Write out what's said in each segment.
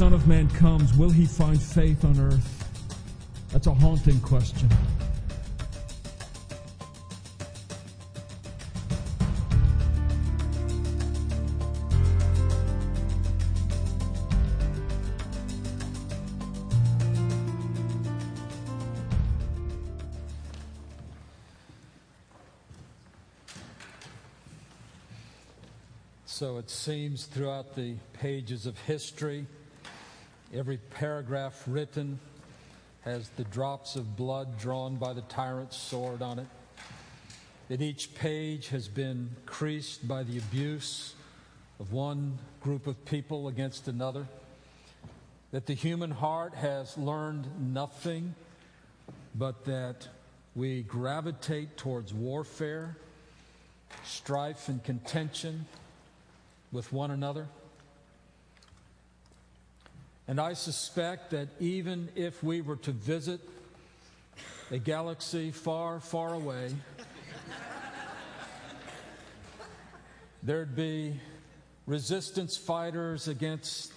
Son of Man comes, will he find faith on earth? That's a haunting question. So it seems throughout the pages of history, every paragraph written has the drops of blood drawn by the tyrant's sword on it. That each page has been creased by the abuse of one group of people against another. That the human heart has learned nothing but that we gravitate towards warfare, strife, and contention with one another. And I suspect that even if we were to visit a galaxy far, far away, there'd be resistance fighters against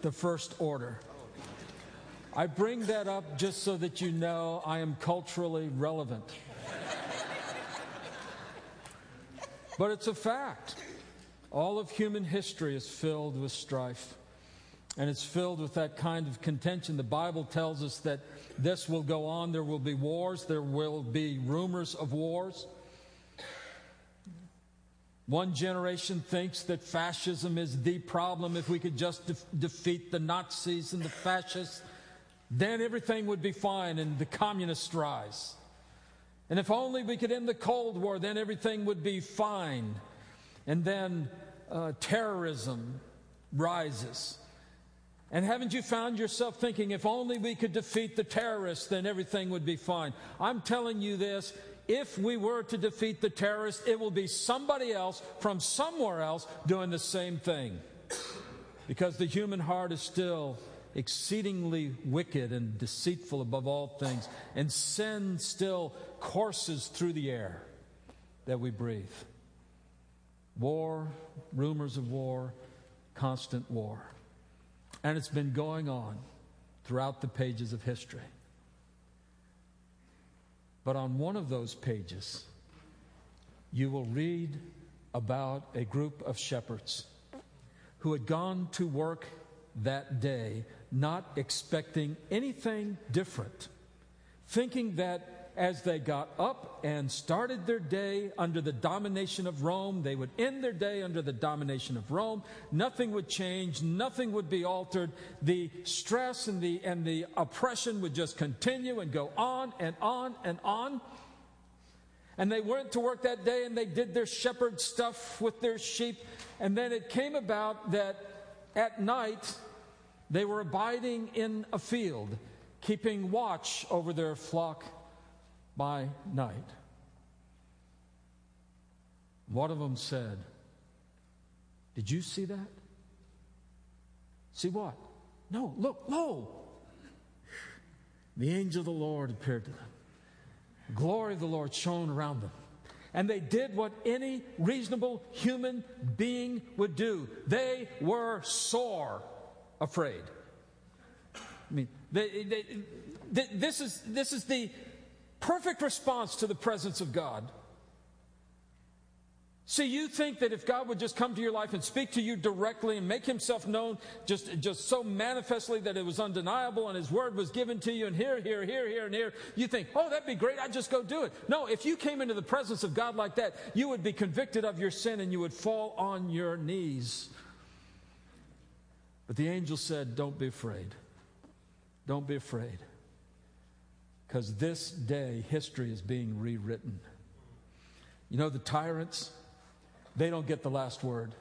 the First Order. I bring that up just so that you know I am culturally relevant. but it's a fact. All of human history is filled with strife. And it's filled with that kind of contention. The Bible tells us that this will go on. There will be wars. There will be rumors of wars. One generation thinks that fascism is the problem. If we could just de- defeat the Nazis and the fascists, then everything would be fine and the communists rise. And if only we could end the Cold War, then everything would be fine. And then uh, terrorism rises. And haven't you found yourself thinking, if only we could defeat the terrorists, then everything would be fine? I'm telling you this if we were to defeat the terrorists, it will be somebody else from somewhere else doing the same thing. Because the human heart is still exceedingly wicked and deceitful above all things, and sin still courses through the air that we breathe. War, rumors of war, constant war. And it's been going on throughout the pages of history. But on one of those pages, you will read about a group of shepherds who had gone to work that day not expecting anything different, thinking that as they got up and started their day under the domination of Rome, they would end their day under the domination of Rome. Nothing would change, nothing would be altered. The stress and the, and the oppression would just continue and go on and on and on. And they went to work that day and they did their shepherd stuff with their sheep. And then it came about that at night they were abiding in a field, keeping watch over their flock by night. One of them said, Did you see that? See what? No, look, lo! The angel of the Lord appeared to them. Glory of the Lord shone around them. And they did what any reasonable human being would do. They were sore afraid. I mean, they, they, they, this, is, this is the perfect response to the presence of God. See, you think that if God would just come to your life and speak to you directly and make himself known just, just so manifestly that it was undeniable and his word was given to you and here, here, here, here, and here, you think, oh, that'd be great, I'd just go do it. No, if you came into the presence of God like that, you would be convicted of your sin and you would fall on your knees. But the angel said, don't be afraid. Don't be afraid. Because this day, history is being rewritten. You know, the tyrants, they don't get the last word.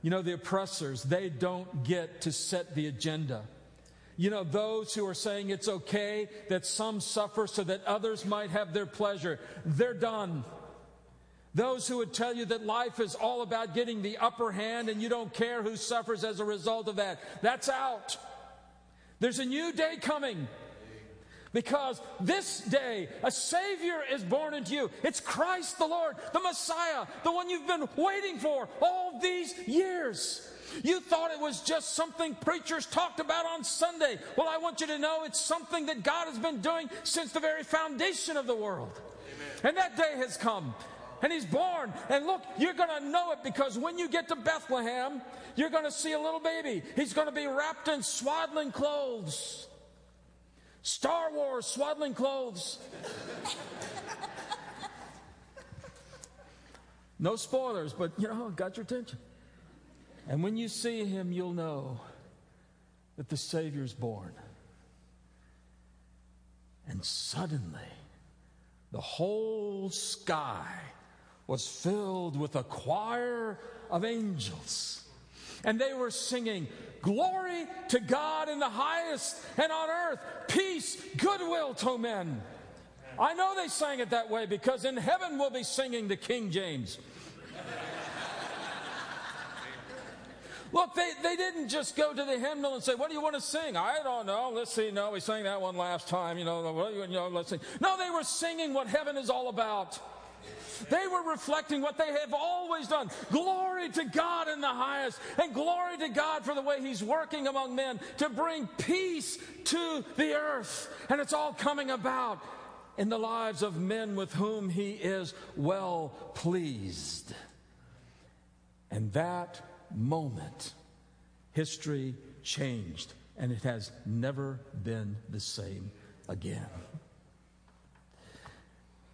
You know, the oppressors, they don't get to set the agenda. You know, those who are saying it's okay that some suffer so that others might have their pleasure, they're done. Those who would tell you that life is all about getting the upper hand and you don't care who suffers as a result of that, that's out. There's a new day coming. Because this day, a Savior is born into you. It's Christ the Lord, the Messiah, the one you've been waiting for all these years. You thought it was just something preachers talked about on Sunday. Well, I want you to know it's something that God has been doing since the very foundation of the world. Amen. And that day has come. And he's born. And look, you're going to know it because when you get to Bethlehem, you're going to see a little baby. He's going to be wrapped in swaddling clothes. Star Wars swaddling clothes. no spoilers, but you know, got your attention. And when you see him, you'll know that the Savior's born. And suddenly, the whole sky was filled with a choir of angels. And they were singing, Glory to God in the highest, and on earth, peace, goodwill to men. I know they sang it that way because in heaven we'll be singing the King James. Look, they, they didn't just go to the hymnal and say, What do you want to sing? I don't know. Let's see. No, we sang that one last time. You know, you know let's sing. No, they were singing what heaven is all about. They were reflecting what they have always done. Glory to God in the highest, and glory to God for the way He's working among men to bring peace to the earth. And it's all coming about in the lives of men with whom He is well pleased. And that moment, history changed, and it has never been the same again.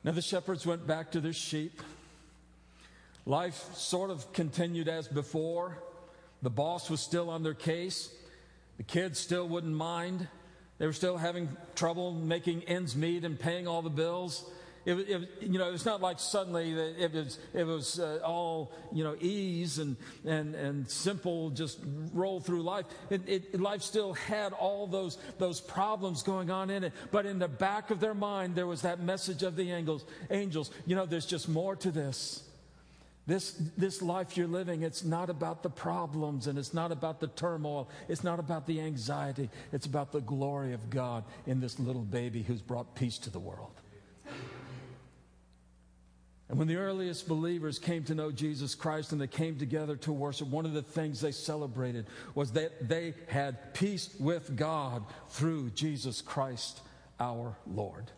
Now the shepherds went back to their sheep. Life sort of continued as before. The boss was still on their case. The kids still wouldn't mind. They were still having trouble making ends meet and paying all the bills. It, it, you know, it's not like suddenly it was, it was uh, all, you know, ease and, and, and simple, just roll through life. It, life still had all those, those problems going on in it. But in the back of their mind, there was that message of the angels, angels, you know, there's just more to this. This, this life you're living, it's not about the problems and it's not about the turmoil. It's not about the anxiety. It's about the glory of God in this little baby who's brought peace to the world. And when the earliest believers came to know Jesus Christ and they came together to worship, one of the things they celebrated was that they had peace with God through Jesus Christ our Lord.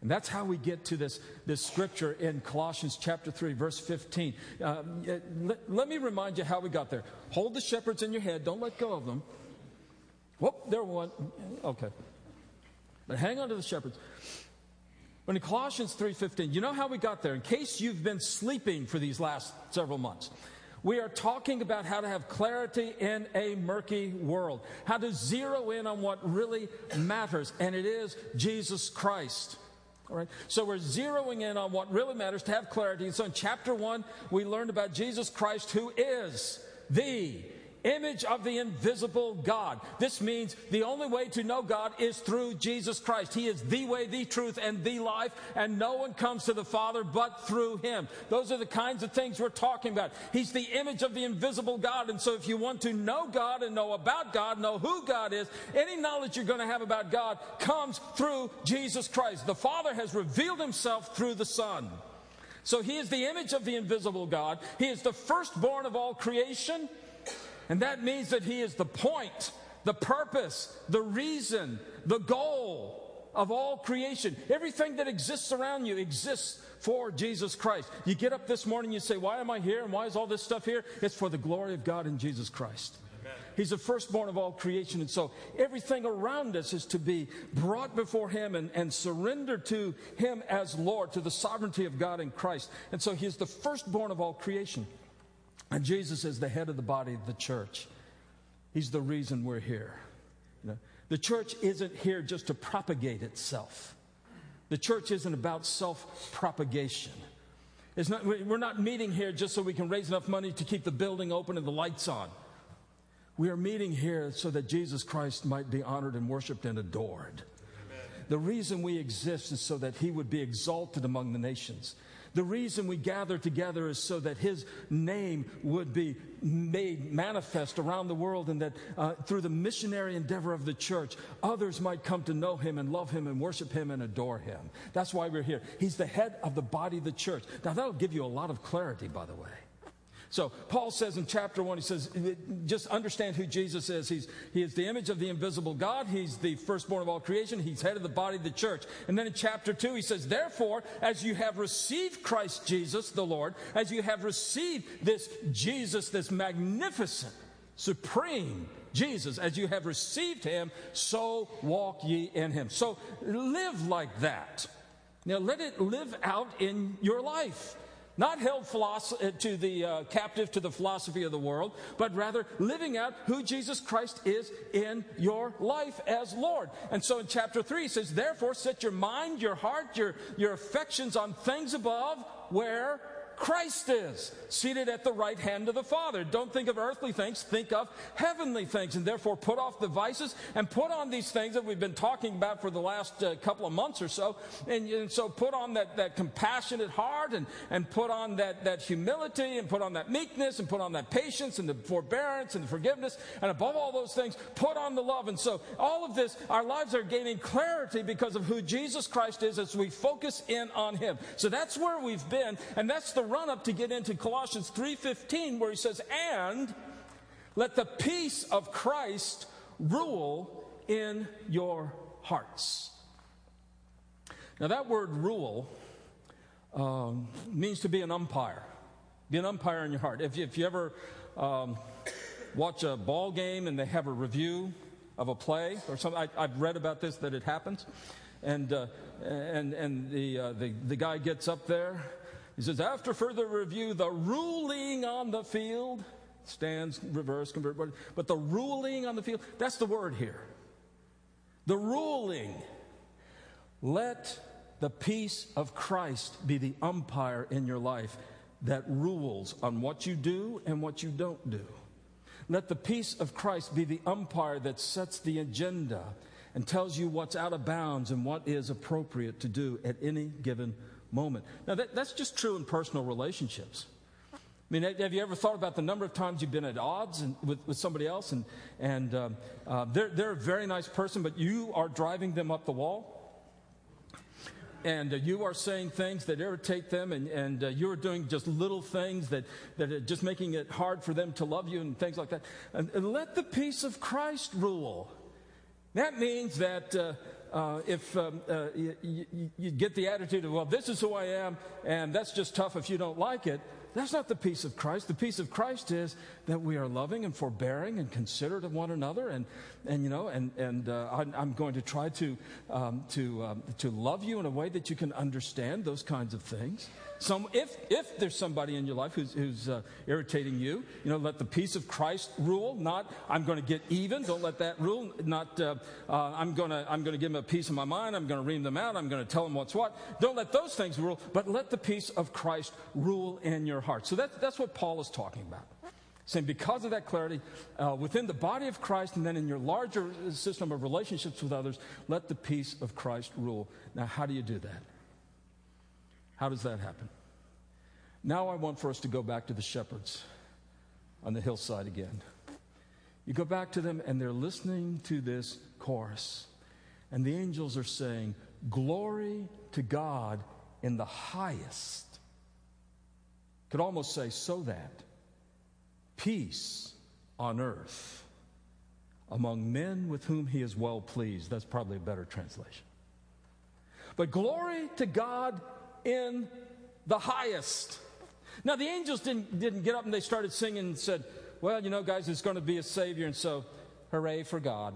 And that's how we get to this, this scripture in Colossians chapter 3, verse 15. Um, let, let, me remind you how we got there. Hold the shepherds in your head, don't let go of them. Whoop, there one. Okay. But hang on to the shepherds. But in Colossians 3:15, you know how we got there? In case you've been sleeping for these last several months, we are talking about how to have clarity in a murky world, how to zero in on what really matters, and it is Jesus Christ. All right. So we're zeroing in on what really matters to have clarity. And so in chapter one, we learned about Jesus Christ, who is the image of the invisible God. This means the only way to know God is through Jesus Christ. He is the way, the truth, and the life, and no one comes to the Father but through Him. Those are the kinds of things we're talking about. He's the image of the invisible God, and so if you want to know God and know about God, know who God is, any knowledge you're going to have about God comes through Jesus Christ. The Father has revealed Himself through the Son. So he is the image of the invisible God. He is the firstborn of all creation. And that means that He is the point, the purpose, the reason, the goal of all creation. Everything that exists around you exists for Jesus Christ. You get up this morning, you say, Why am I here? And why is all this stuff here? It's for the glory of God in Jesus Christ. He's the firstborn of all creation. And so everything around us is to be brought before Him and, and surrendered to Him as Lord, to the sovereignty of God in Christ. And so He is the firstborn of all creation. And Jesus is the head of the body of the church. He's the reason we're here. You know, the church isn't here just to propagate itself. The church isn't about self propagation. Not, we're not meeting here just so we can raise enough money to keep the building open and the lights on. We are meeting here so that Jesus Christ might be honored and worshiped and adored. Amen. The reason we exist is so that he would be exalted among the nations. The reason we gather together is so that His name would be made manifest around the world and that uh, through the missionary endeavor of the church, others might come to know Him and love Him and worship Him and adore Him. That's why we're here. He's the head of the body of the church. Now, that'll give you a lot of clarity, by the way. So Paul says in chapter one, he says, just understand who Jesus is. He's, he is the image of the invisible God. He's the firstborn of all creation. He's head of the body of the church. And then in chapter two, he says, therefore, as you have received Christ Jesus, the Lord, as you have received this Jesus, this magnificent, supreme Jesus, as you have received him, so walk ye in him. So live like that. Now let it live out in your life not held uh, to the uh, captive to the philosophy of the world, but rather living out who Jesus Christ is in your life as Lord. And so in chapter 3, he says, Therefore, set your mind, your heart, your, your affections on things above, where Christ is, seated at the right hand of the Father. Don't think of earthly things, think of heavenly things, and therefore put off the vices and put on these things that we've been talking about for the last uh, couple of months or so. And, and, so put on that, that compassionate heart and, and put on that, that humility and put on that meekness and put on that patience and the forbearance and the forgiveness. And above all those things, put on the love. And so all of this, our lives are gaining clarity because of who Jesus Christ is as we focus in on Him. So that's where we've been, and that's the run up to get into Colossians 3:15 where he says, "And let the peace of Christ rule in your hearts." Now that word rule um, means to be an umpire. Be an umpire in your heart. If you, if you ever um, watch a ball game and they have a review of a play or something, I, have read about this that it happens, and uh, and and the, uh, the the guy gets up there he says, after further review, the ruling on the field stands, reverse, convert, but the ruling on the field, that's the word here. The ruling. Let the peace of Christ be the umpire in your life that rules on what you do and what you don't do. Let the peace of Christ be the umpire that sets the agenda and tells you what's out of bounds and what is appropriate to do at any given moment. Now, that, that's just true in personal relationships. I mean, have you ever thought about the number of times you've been at odds and, with, with somebody else and, and um, uh, they're, they're a very nice person, but you are driving them up the wall? and uh, you are saying things that irritate them, and, and uh, you're doing just little things that, that are just making it hard for them to love you and things like that. And, and let the peace of Christ rule. That means that uh, uh, if um, uh, you, you, get the attitude of, well, this is who I am, and that's just tough if you don't like it, that's not the peace of Christ. The peace of Christ is that we are loving and forbearing and considerate of one another, and, and you know, and, and uh, I'm, I'm, going to try to, um, to, um, to love you in a way that you can understand those kinds of things. Some, if, if there's somebody in your life who's, who's uh, irritating you, you know, let the peace of Christ rule. Not, I'm going to get even. Don't let that rule. Not, uh, uh, I'm going to, I'm to give them a piece of my mind. I'm going to ream them out. I'm going to tell them what's what. Don't let those things rule, but let the peace of Christ rule in your heart. So that, that's what Paul is talking about. Saying because of that clarity, uh, within the body of Christ and then in your larger system of relationships with others, let the peace of Christ rule. Now, how do you do that? How does that happen? Now I want for us to go back to the shepherds on the hillside again. You go back to them, and they're listening to this chorus. And the angels are saying, Glory to God in the highest. Could almost say, so that peace on earth among men with whom he is well pleased. That's probably a better translation. But glory to God in the highest. Now, the angels didn't, didn't get up and they started singing and said, Well, you know, guys, there's going to be a Savior, and so hooray for God.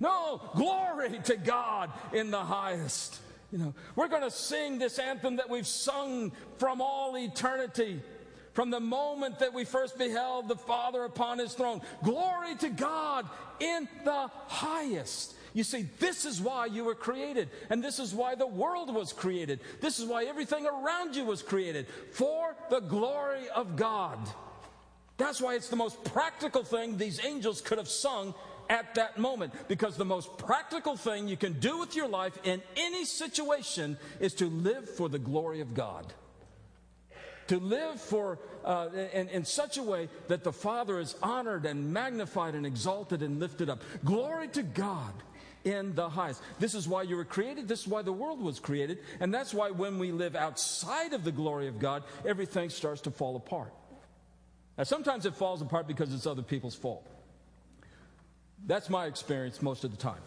No, glory to God in the highest. You know, we're going to sing this anthem that we've sung from all eternity, from the moment that we first beheld the Father upon his throne. Glory to God in the highest. You see, this is why you were created, and this is why the world was created. This is why everything around you was created for the glory of God. That's why it's the most practical thing these angels could have sung at that moment. Because the most practical thing you can do with your life in any situation is to live for the glory of God. To live for uh, in, in such a way that the Father is honored and magnified and exalted and lifted up. Glory to God in the highest. This is why you were created. This is why the world was created. And that's why when we live outside of the glory of God, everything starts to fall apart. Now, sometimes it falls apart because it's other people's fault. That's my experience most of the time.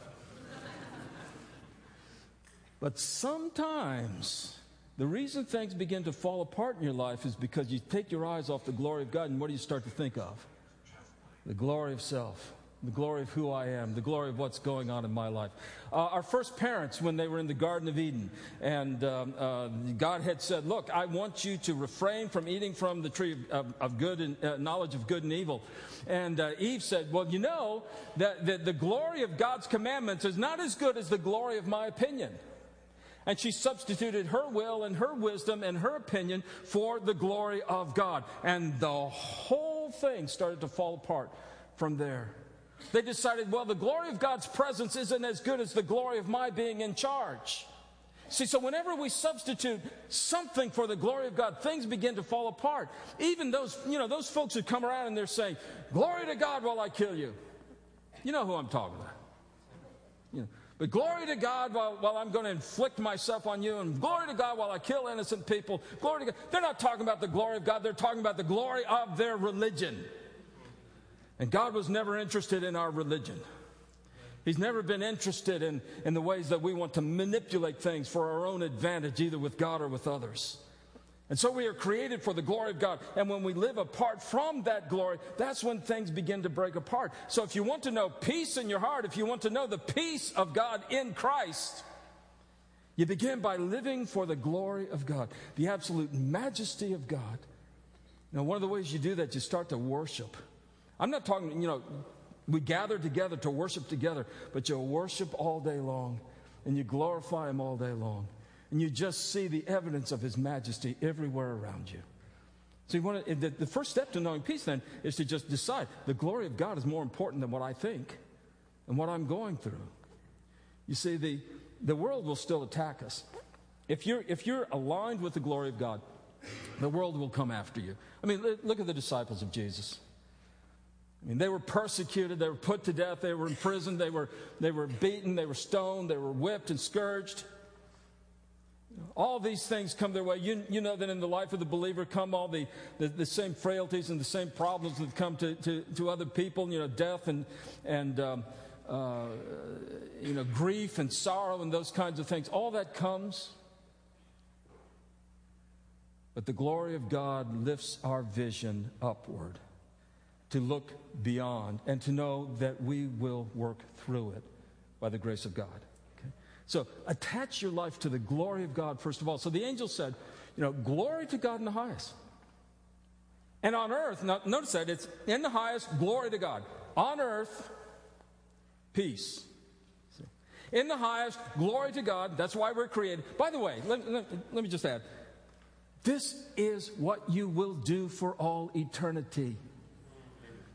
but sometimes the reason things begin to fall apart in your life is because you take your eyes off the glory of God and what do you start to think of? The glory of self the glory of who I am, the glory of what's going on in my life. Uh, our first parents, when they were in the Garden of Eden, and um, uh, God had said, Look, I want you to refrain from eating from the tree of, of good and uh, knowledge of good and evil. And uh, Eve said, Well, you know that, that the glory of God's commandments is not as good as the glory of my opinion. And she substituted her will and her wisdom and her opinion for the glory of God. And the whole thing started to fall apart from there. They decided, well, the glory of God's presence isn't as good as the glory of my being in charge. See, so whenever we substitute something for the glory of God, things begin to fall apart. Even those, you know, those folks who come around and they're saying, Glory to God while I kill you. You know who I'm talking about. You know, but glory to God while, while I'm going to inflict myself on you, and glory to God while I kill innocent people. Glory to God. They're not talking about the glory of God, they're talking about the glory of their religion. And God was never interested in our religion. He's never been interested in, in the ways that we want to manipulate things for our own advantage, either with God or with others. And so we are created for the glory of God. And when we live apart from that glory, that's when things begin to break apart. So if you want to know peace in your heart, if you want to know the peace of God in Christ, you begin by living for the glory of God, the absolute majesty of God. Now, one of the ways you do that, you start to worship. I'm not talking, you know, we gather together to worship together, but you worship all day long and you glorify Him all day long. And you just see the evidence of His majesty everywhere around you. So, you want to, the, the first step to knowing peace then is to just decide the glory of God is more important than what I think and what I'm going through. You see, the, the world will still attack us. If you're, if you're aligned with the glory of God, the world will come after you. I mean, look at the disciples of Jesus. I mean, they were persecuted, they were put to death, they were imprisoned, they were, they were beaten, they were stoned, they were whipped and scourged. All these things come their way. You, you know that in the life of the believer come all the, the, the same frailties and the same problems that come to, to, to other people, you know, death and, and um, uh, you know, grief and sorrow and those kinds of things. All that comes. But the glory of God lifts our vision upward to look beyond and to know that we will work through it by the grace of God. Okay? So attach your life to the glory of God, first of all. So the angel said, you know, glory to God in the highest. And on earth, notice that it's in the highest, glory to God. On earth, peace. In the highest, glory to God. That's why we're created. By the way, let, let, let me just add this is what you will do for all eternity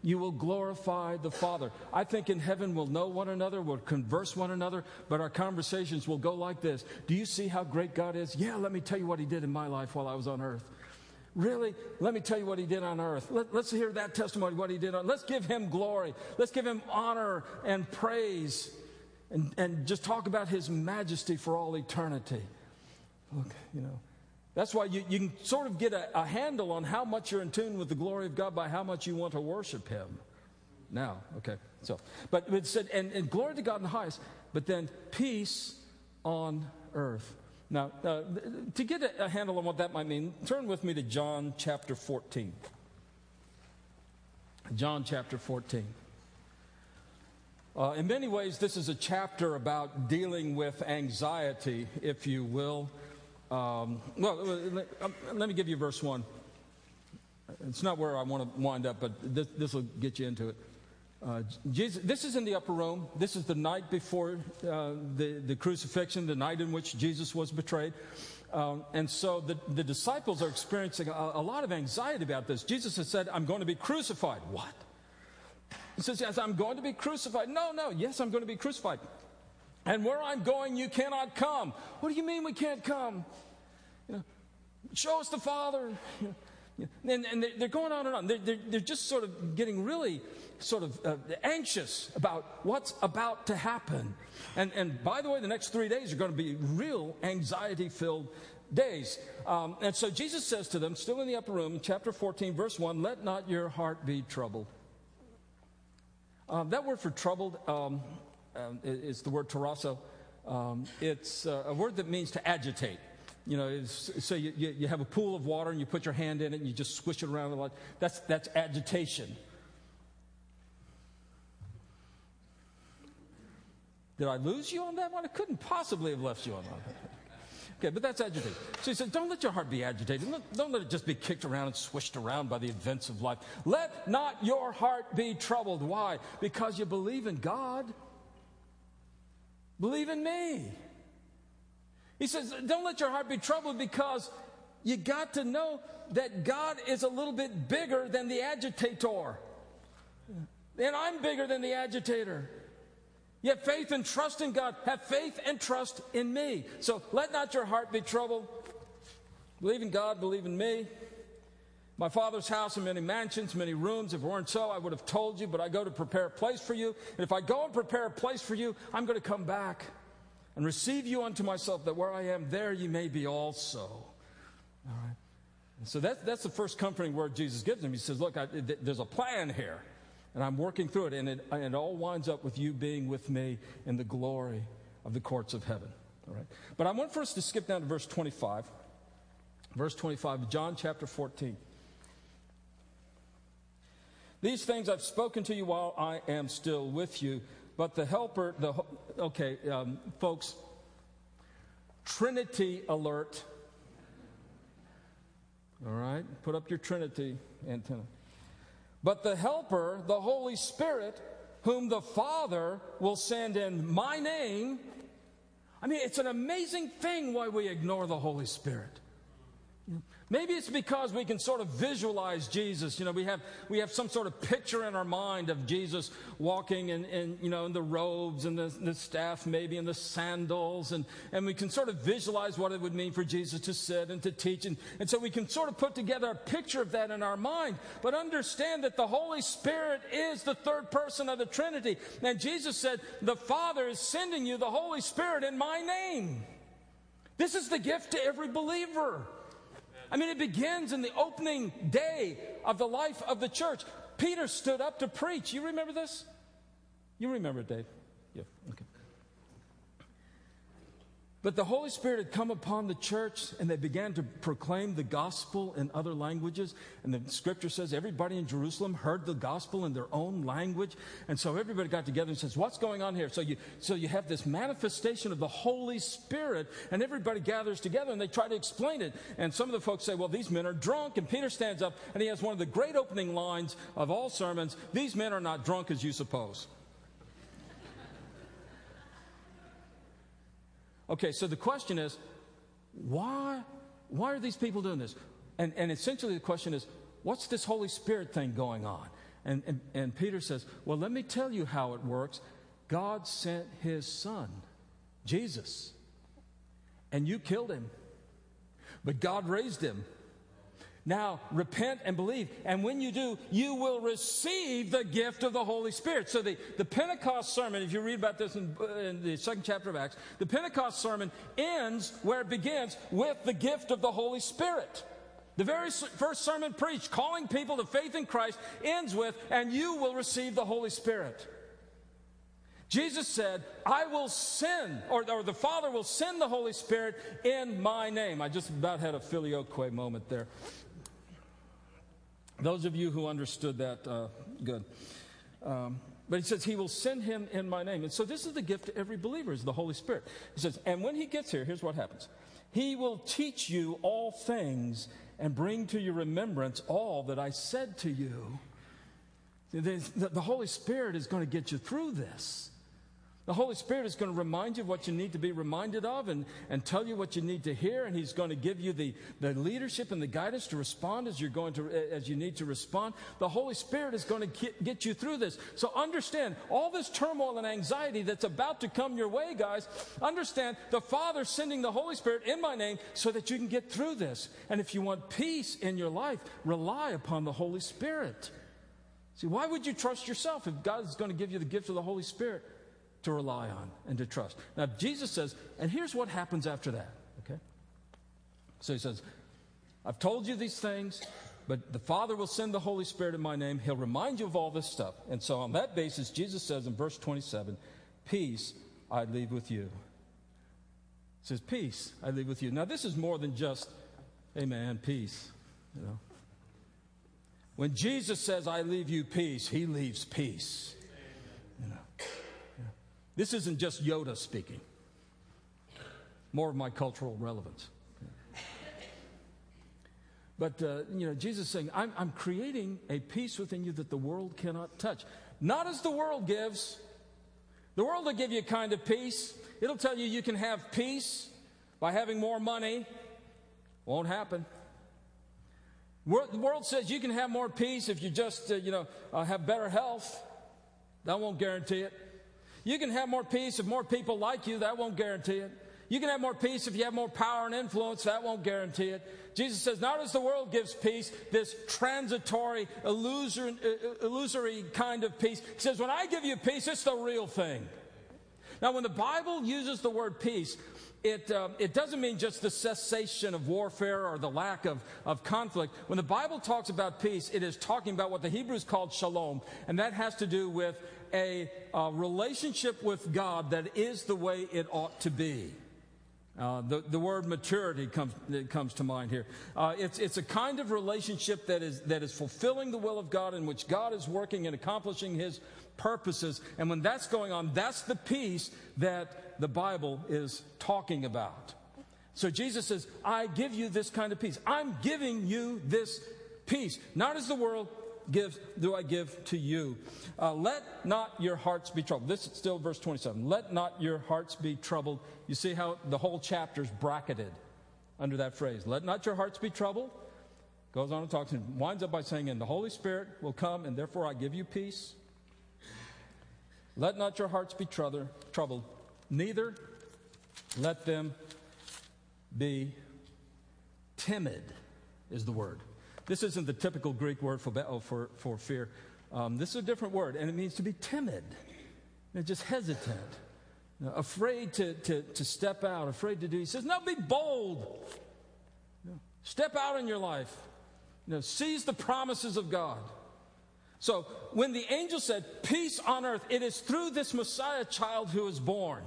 you will glorify the Father. I think in heaven we'll know one another, we'll converse one another, but our conversations will go like this Do you see how great God is? Yeah, let me tell you what He did in my life while I was on earth. Really? Let me tell you what he did on earth. Let, us hear that testimony, what he did on Let's give him glory. Let's give him honor and praise and, and just talk about his majesty for all eternity. Look, you know, that's why you, you can sort of get a, a handle on how much you're in tune with the glory of God by how much you want to worship Him. Now, okay. So, but it said, and, and glory to God in the highest, but then peace on earth. Now, uh, to get a, a handle on what that might mean, turn with me to John chapter 14. John chapter 14. Uh, in many ways, this is a chapter about dealing with anxiety, if you will. Um, well, let, um, me give you verse 1. It's not where I want to wind up, but this will get you into it. Uh, Jesus, this is in the upper room. This is the night before uh, the, the crucifixion, the night in which Jesus was betrayed. Um, and so the, the disciples are experiencing a, a, lot of anxiety about this. Jesus has said, I'm going to be crucified. What? He says, Yes, I'm going to be crucified. No, no, yes, I'm going to be crucified. And where I'm going, you cannot come. What do you mean we can't come? You know, show us the Father. You know, and, and, they're going on and on. They're, they're, they're just sort of getting really sort of uh, anxious about what's about to happen. And, and by the way, the next three days are going to be real anxiety filled days. Um, and so Jesus says to them, still in the upper room, chapter 14, verse 1, let not your heart be troubled. Um, that word for troubled um, um is the word tarasso. Um, it's uh, a word that means to agitate. You know, so you, you, you, have a pool of water and you put your hand in it and you just squish it around a lot. That's, that's agitation. Did I lose you on that one? I couldn't possibly have left you on that. Okay, but that's agitated. So he said, don't let your heart be agitated. Don't let it just be kicked around and swished around by the events of life. Let not your heart be troubled. Why? Because you believe in God. Believe in me. He says, don't let your heart be troubled because you got to know that God is a little bit bigger than the agitator. And I'm bigger than the agitator. You have faith and trust in God. Have faith and trust in me. So let not your heart be troubled. Believe in God, believe in me. My father's house and many mansions, many rooms. If it weren't so, I would have told you, but I go to prepare a place for you. And if I go and prepare a place for you, I'm going to come back and receive you unto myself, that where I am, there you may be also. All right. so that's, that's the first comforting word Jesus gives him. He says, Look, I, th- there's a plan here and I'm working through it, and it, and it all winds up with you being with me in the glory of the courts of heaven. All right. But I want for us to skip down to verse 25. Verse 25 John chapter 14. These things I've spoken to you while I am still with you, but the helper, the, okay, um, folks, Trinity alert. All right, put up your Trinity antenna. But the Helper, the Holy Spirit, whom the Father will send in my name. I mean, it's an amazing thing why we ignore the Holy Spirit. Maybe it's because we can sort of visualize Jesus. You know, we have, we have some sort of picture in our mind of Jesus walking in, in you know, in the robes and the, the staff, maybe in the sandals. And, and we can sort of visualize what it would mean for Jesus to sit and to teach. And, and so we can sort of put together a picture of that in our mind. But understand that the Holy Spirit is the third person of the Trinity. And Jesus said, The Father is sending you the Holy Spirit in my name. This is the gift to every believer. I mean, it begins in the opening day of the life of the church. Peter stood up to preach. You remember this? You remember Dave? Yeah, okay. But the Holy Spirit had come upon the church and they began to proclaim the gospel in other languages. And the scripture says everybody in Jerusalem heard the gospel in their own language. And so everybody got together and says, What's going on here? So you, so you have this manifestation of the Holy Spirit and everybody gathers together and they try to explain it. And some of the folks say, Well, these men are drunk. And Peter stands up and he has one of the great opening lines of all sermons These men are not drunk as you suppose. Okay, so the question is, why, why are these people doing this? And, and essentially the question is, what's this Holy Spirit thing going on? And, and, and Peter says, well, let me tell you how it works. God sent his son, Jesus, and you killed him. But God raised him now repent and believe. And when you do, you will receive the gift of the Holy Spirit. So the, the Pentecost sermon, if you read about this in, in the second chapter of Acts, the Pentecost sermon ends where it begins with the gift of the Holy Spirit. The very first sermon preached, calling people to faith in Christ, ends with, and you will receive the Holy Spirit. Jesus said, I will send, or, or, the Father will send the Holy Spirit in my name. I just about had a filioque moment there. Those of you who understood that, uh, good. Um, but he says, He will send him in my name. And so this is the gift to every believer, is the Holy Spirit. He says, and when he gets here, here's what happens He will teach you all things and bring to your remembrance all that I said to you. The, the, the Holy Spirit is going to get you through this. The Holy Spirit is going to remind you of what you need to be reminded of and, and tell you what you need to hear, and He's going to give you the, the leadership and the guidance to respond as you're going to as you need to respond. The Holy Spirit is going to get, get you through this. So understand all this turmoil and anxiety that's about to come your way, guys. Understand the Father sending the Holy Spirit in my name so that you can get through this. And if you want peace in your life, rely upon the Holy Spirit. See, why would you trust yourself if God is going to give you the gift of the Holy Spirit? To rely on and to trust. Now, Jesus says, and here's what happens after that, okay? So he says, I've told you these things, but the Father will send the Holy Spirit in my name. He'll remind you of all this stuff. And so, on that basis, Jesus says in verse 27, Peace I leave with you. He says, Peace I leave with you. Now, this is more than just, Hey, man, peace. You know. When Jesus says, I leave you peace, he leaves peace. This isn't just Yoda speaking, more of my cultural relevance. But, uh, you know, Jesus is saying, I'm, I'm creating a peace within you that the world cannot touch. Not as the world gives. The world will give you a kind of peace. It'll tell you you can have peace by having more money. Won't happen. The world says you can have more peace if you just, uh, you know, uh, have better health. That won't guarantee it. You can have more peace if more people like you. That won't guarantee it. You can have more peace if you have more power and influence. That won't guarantee it. Jesus says, not as the world gives peace, this transitory, illusory, illusory kind of peace. He says, when I give you peace, it's the real thing. Now, when the Bible uses the word peace, it, uh, it doesn't mean just the cessation of warfare or the lack of, of conflict. When the Bible talks about peace, it is talking about what the Hebrews called shalom, and that has to do with a, a relationship with God that is the way it ought to be. Uh, the, the word maturity comes, comes to mind here. Uh, it's, it's a kind of relationship that is, that is fulfilling the will of God in which God is working and accomplishing his purposes. And when that's going on, that's the peace that the Bible is talking about. So Jesus says, I give you this kind of peace. I'm giving you this peace. Not as the world gives, do I give to you. Uh, let not your hearts be troubled. This is still verse 27. Let not your hearts be troubled. You see how the whole chapter is bracketed under that phrase. Let not your hearts be troubled. Goes on and talks and winds up by saying, And the Holy Spirit will come, and therefore I give you peace. Let not your hearts be troubled, neither let them be timid, is the word. This isn't the typical Greek word for, oh, for, for fear. Um, this is a different word, and it means to be timid, and just hesitant, afraid to, to, to step out, afraid to do. He says, No, be bold. You know, step out in your life. You know, seize the promises of God. So when the angel said, Peace on earth, it is through this Messiah child who is born.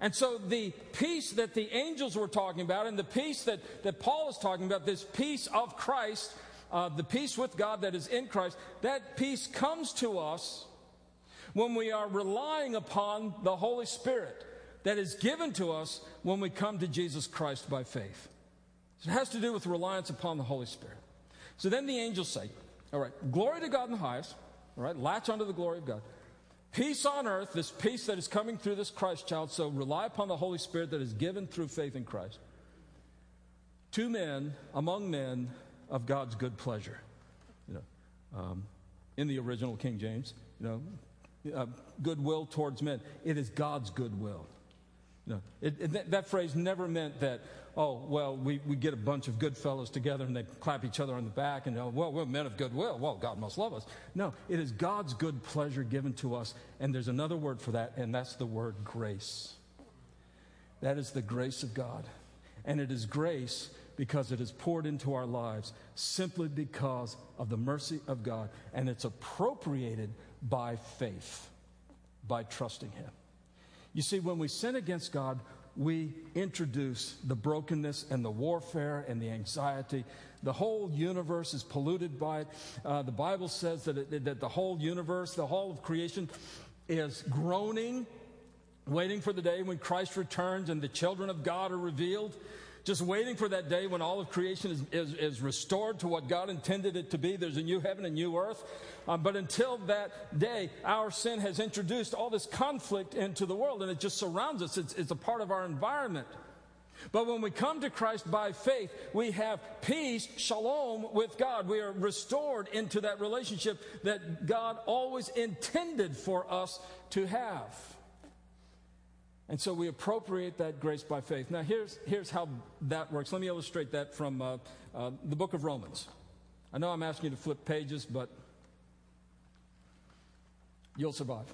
And so the peace that the angels were talking about and the peace that, that Paul is talking about, this peace of Christ, uh, the peace with God that is in Christ, that peace comes to us when we are relying upon the Holy Spirit that is given to us when we come to Jesus Christ by faith. So it has to do with reliance upon the Holy Spirit. So then the angels say, All right, glory to God in the highest. All right, latch onto the glory of God. Peace on earth, this peace that is coming through this Christ child. So rely upon the Holy Spirit that is given through faith in Christ. Two men among men of God's good pleasure. You know, um, in the original King James, you know, uh, goodwill towards men. It is God's goodwill. Know, it, it, that phrase never meant that oh, well, we, we get a bunch of good fellows together and they clap each other on the back and, oh, well, we're men of goodwill. Well, God must love us. No, it is God's good pleasure given to us. And there's another word for that, and that's the word grace. That is the grace of God. And it is grace because it is poured into our lives simply because of the mercy of God. And it's appropriated by faith, by trusting Him. You see, when we sin against God, we introduce the brokenness and the warfare and the anxiety. The whole universe is polluted by it. Uh, the Bible says that, it, that the whole universe, the whole of creation, is groaning, waiting for the day when Christ returns and the children of God are revealed just waiting for that day when all of creation is, is, is, restored to what God intended it to be. There's a new heaven and new earth. Um, but until that day, our sin has introduced all this conflict into the world, and it just surrounds us. It's, it's a part of our environment. But when we come to Christ by faith, we have peace, shalom with God. We are restored into that relationship that God always intended for us to have. And so we appropriate that grace by faith. Now, here's, here's how that works. Let me illustrate that from uh, uh, the book of Romans. I know I'm asking you to flip pages, but you'll survive.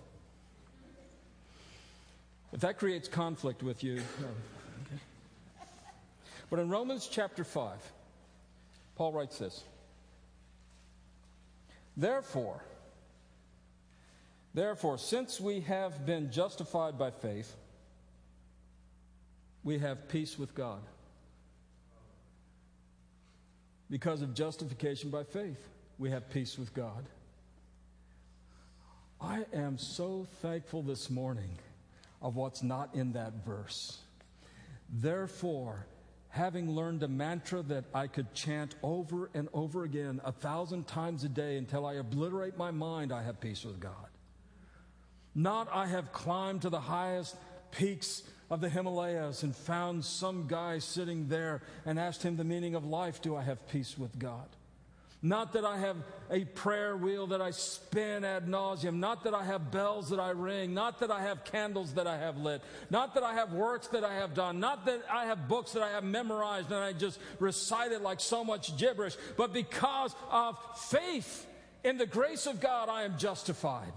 If that creates conflict with you, okay. But in Romans chapter 5, Paul writes this Therefore, therefore, since we have been justified by faith, we have peace with God. Because of justification by faith, we have peace with God. I am so thankful this morning of what's not in that verse. Therefore, having learned a mantra that I could chant over and over again a thousand times a day until I obliterate my mind, I have peace with God. Not I have climbed to the highest peaks of the Himalayas and found some guy sitting there and asked him the meaning of life. Do I have peace with God? Not that I have a prayer wheel that I spin ad nauseum. Not that I have bells that I ring. Not that I have candles that I have lit. Not that I have works that I have done. Not that I have books that I have memorized and I just recite it like so much gibberish. But because of faith in the grace of God, I am justified.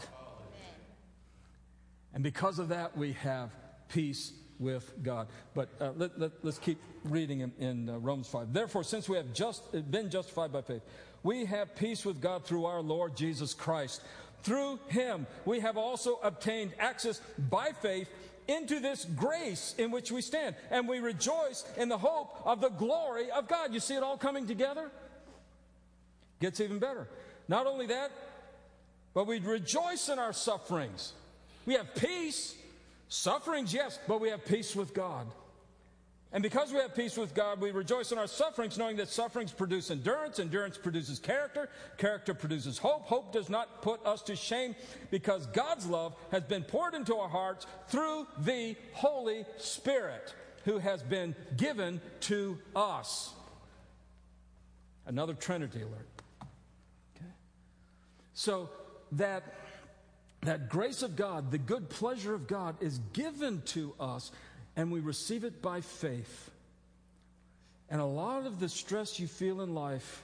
And because of that, we have peace with God. But uh, let, us let, keep reading in, in uh, Romans 5. Therefore, since we have just been justified by faith, we have peace with God through our Lord Jesus Christ. Through him, we have also obtained access by faith into this grace in which we stand. And we rejoice in the hope of the glory of God. You see it all coming together? Gets even better. Not only that, but we rejoice in our sufferings. We have peace Sufferings, yes, but we have peace with God. And because we have peace with God, we rejoice in our sufferings, knowing that sufferings produce endurance, endurance produces character, character produces hope. Hope does not put us to shame because God's love has been poured into our hearts through the Holy Spirit who has been given to us. Another Trinity alert. Okay. So that that grace of God, the good pleasure of God, is given to us, and we receive it by faith. And a lot of the stress you feel in life,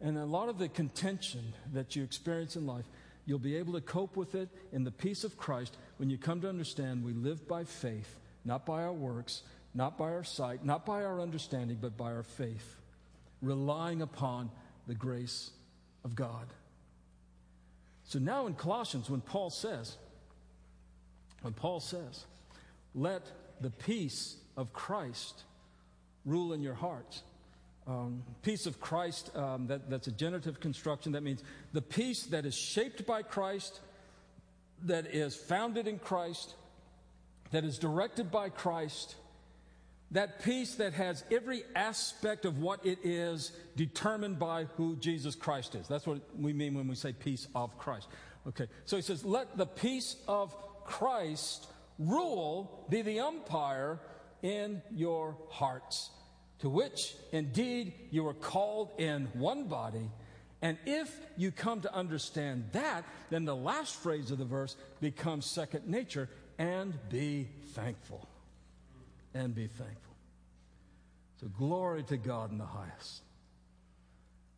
and a lot of the contention that you experience in life, you'll be able to cope with it in the peace of Christ when you come to understand we live by faith, not by our works, not by our sight, not by our understanding, but by our faith, relying upon the grace of God. So now in Colossians, when Paul says, when Paul says, let the peace of Christ rule in your hearts. Um, peace of Christ, um, that, that's a genitive construction. That means the peace that is shaped by Christ, that is founded in Christ, that is directed by Christ, that peace that has every aspect of what it is determined by who Jesus Christ is. That's what we mean when we say peace of Christ. Okay, so he says, let the peace of Christ rule, be the umpire in your hearts, to which indeed you are called in one body. And if you come to understand that, then the last phrase of the verse becomes second nature and be thankful and be thankful. So, glory to God in the highest.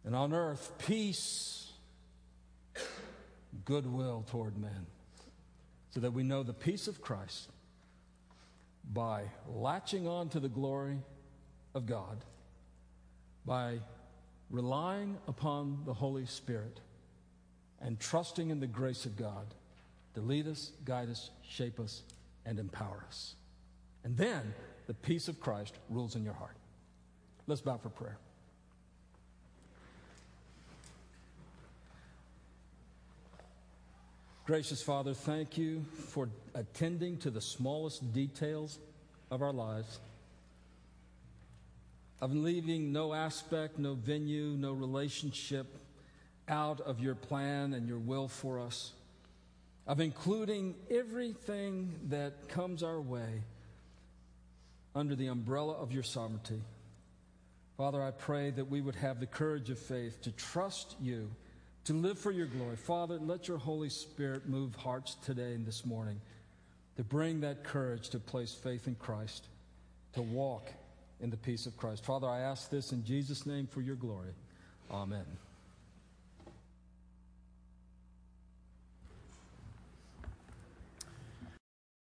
And on earth, peace, goodwill toward men, so that we know the peace of Christ by latching on to the glory of God, by relying upon the Holy Spirit, and trusting in the grace of God to lead us, guide us, shape us, and empower us. And then the peace of Christ rules in your heart. Let's bow for prayer. Gracious Father, thank you for attending to the smallest details of our lives, of leaving no aspect, no venue, no relationship out of your plan and your will for us, of including everything that comes our way under the umbrella of your sovereignty. Father, I pray that we would have the courage of faith to trust you, to live for your glory. Father, let your Holy Spirit move hearts today and this morning to bring that courage to place faith in Christ, to walk in the peace of Christ. Father, I ask this in Jesus' name for your glory. Amen.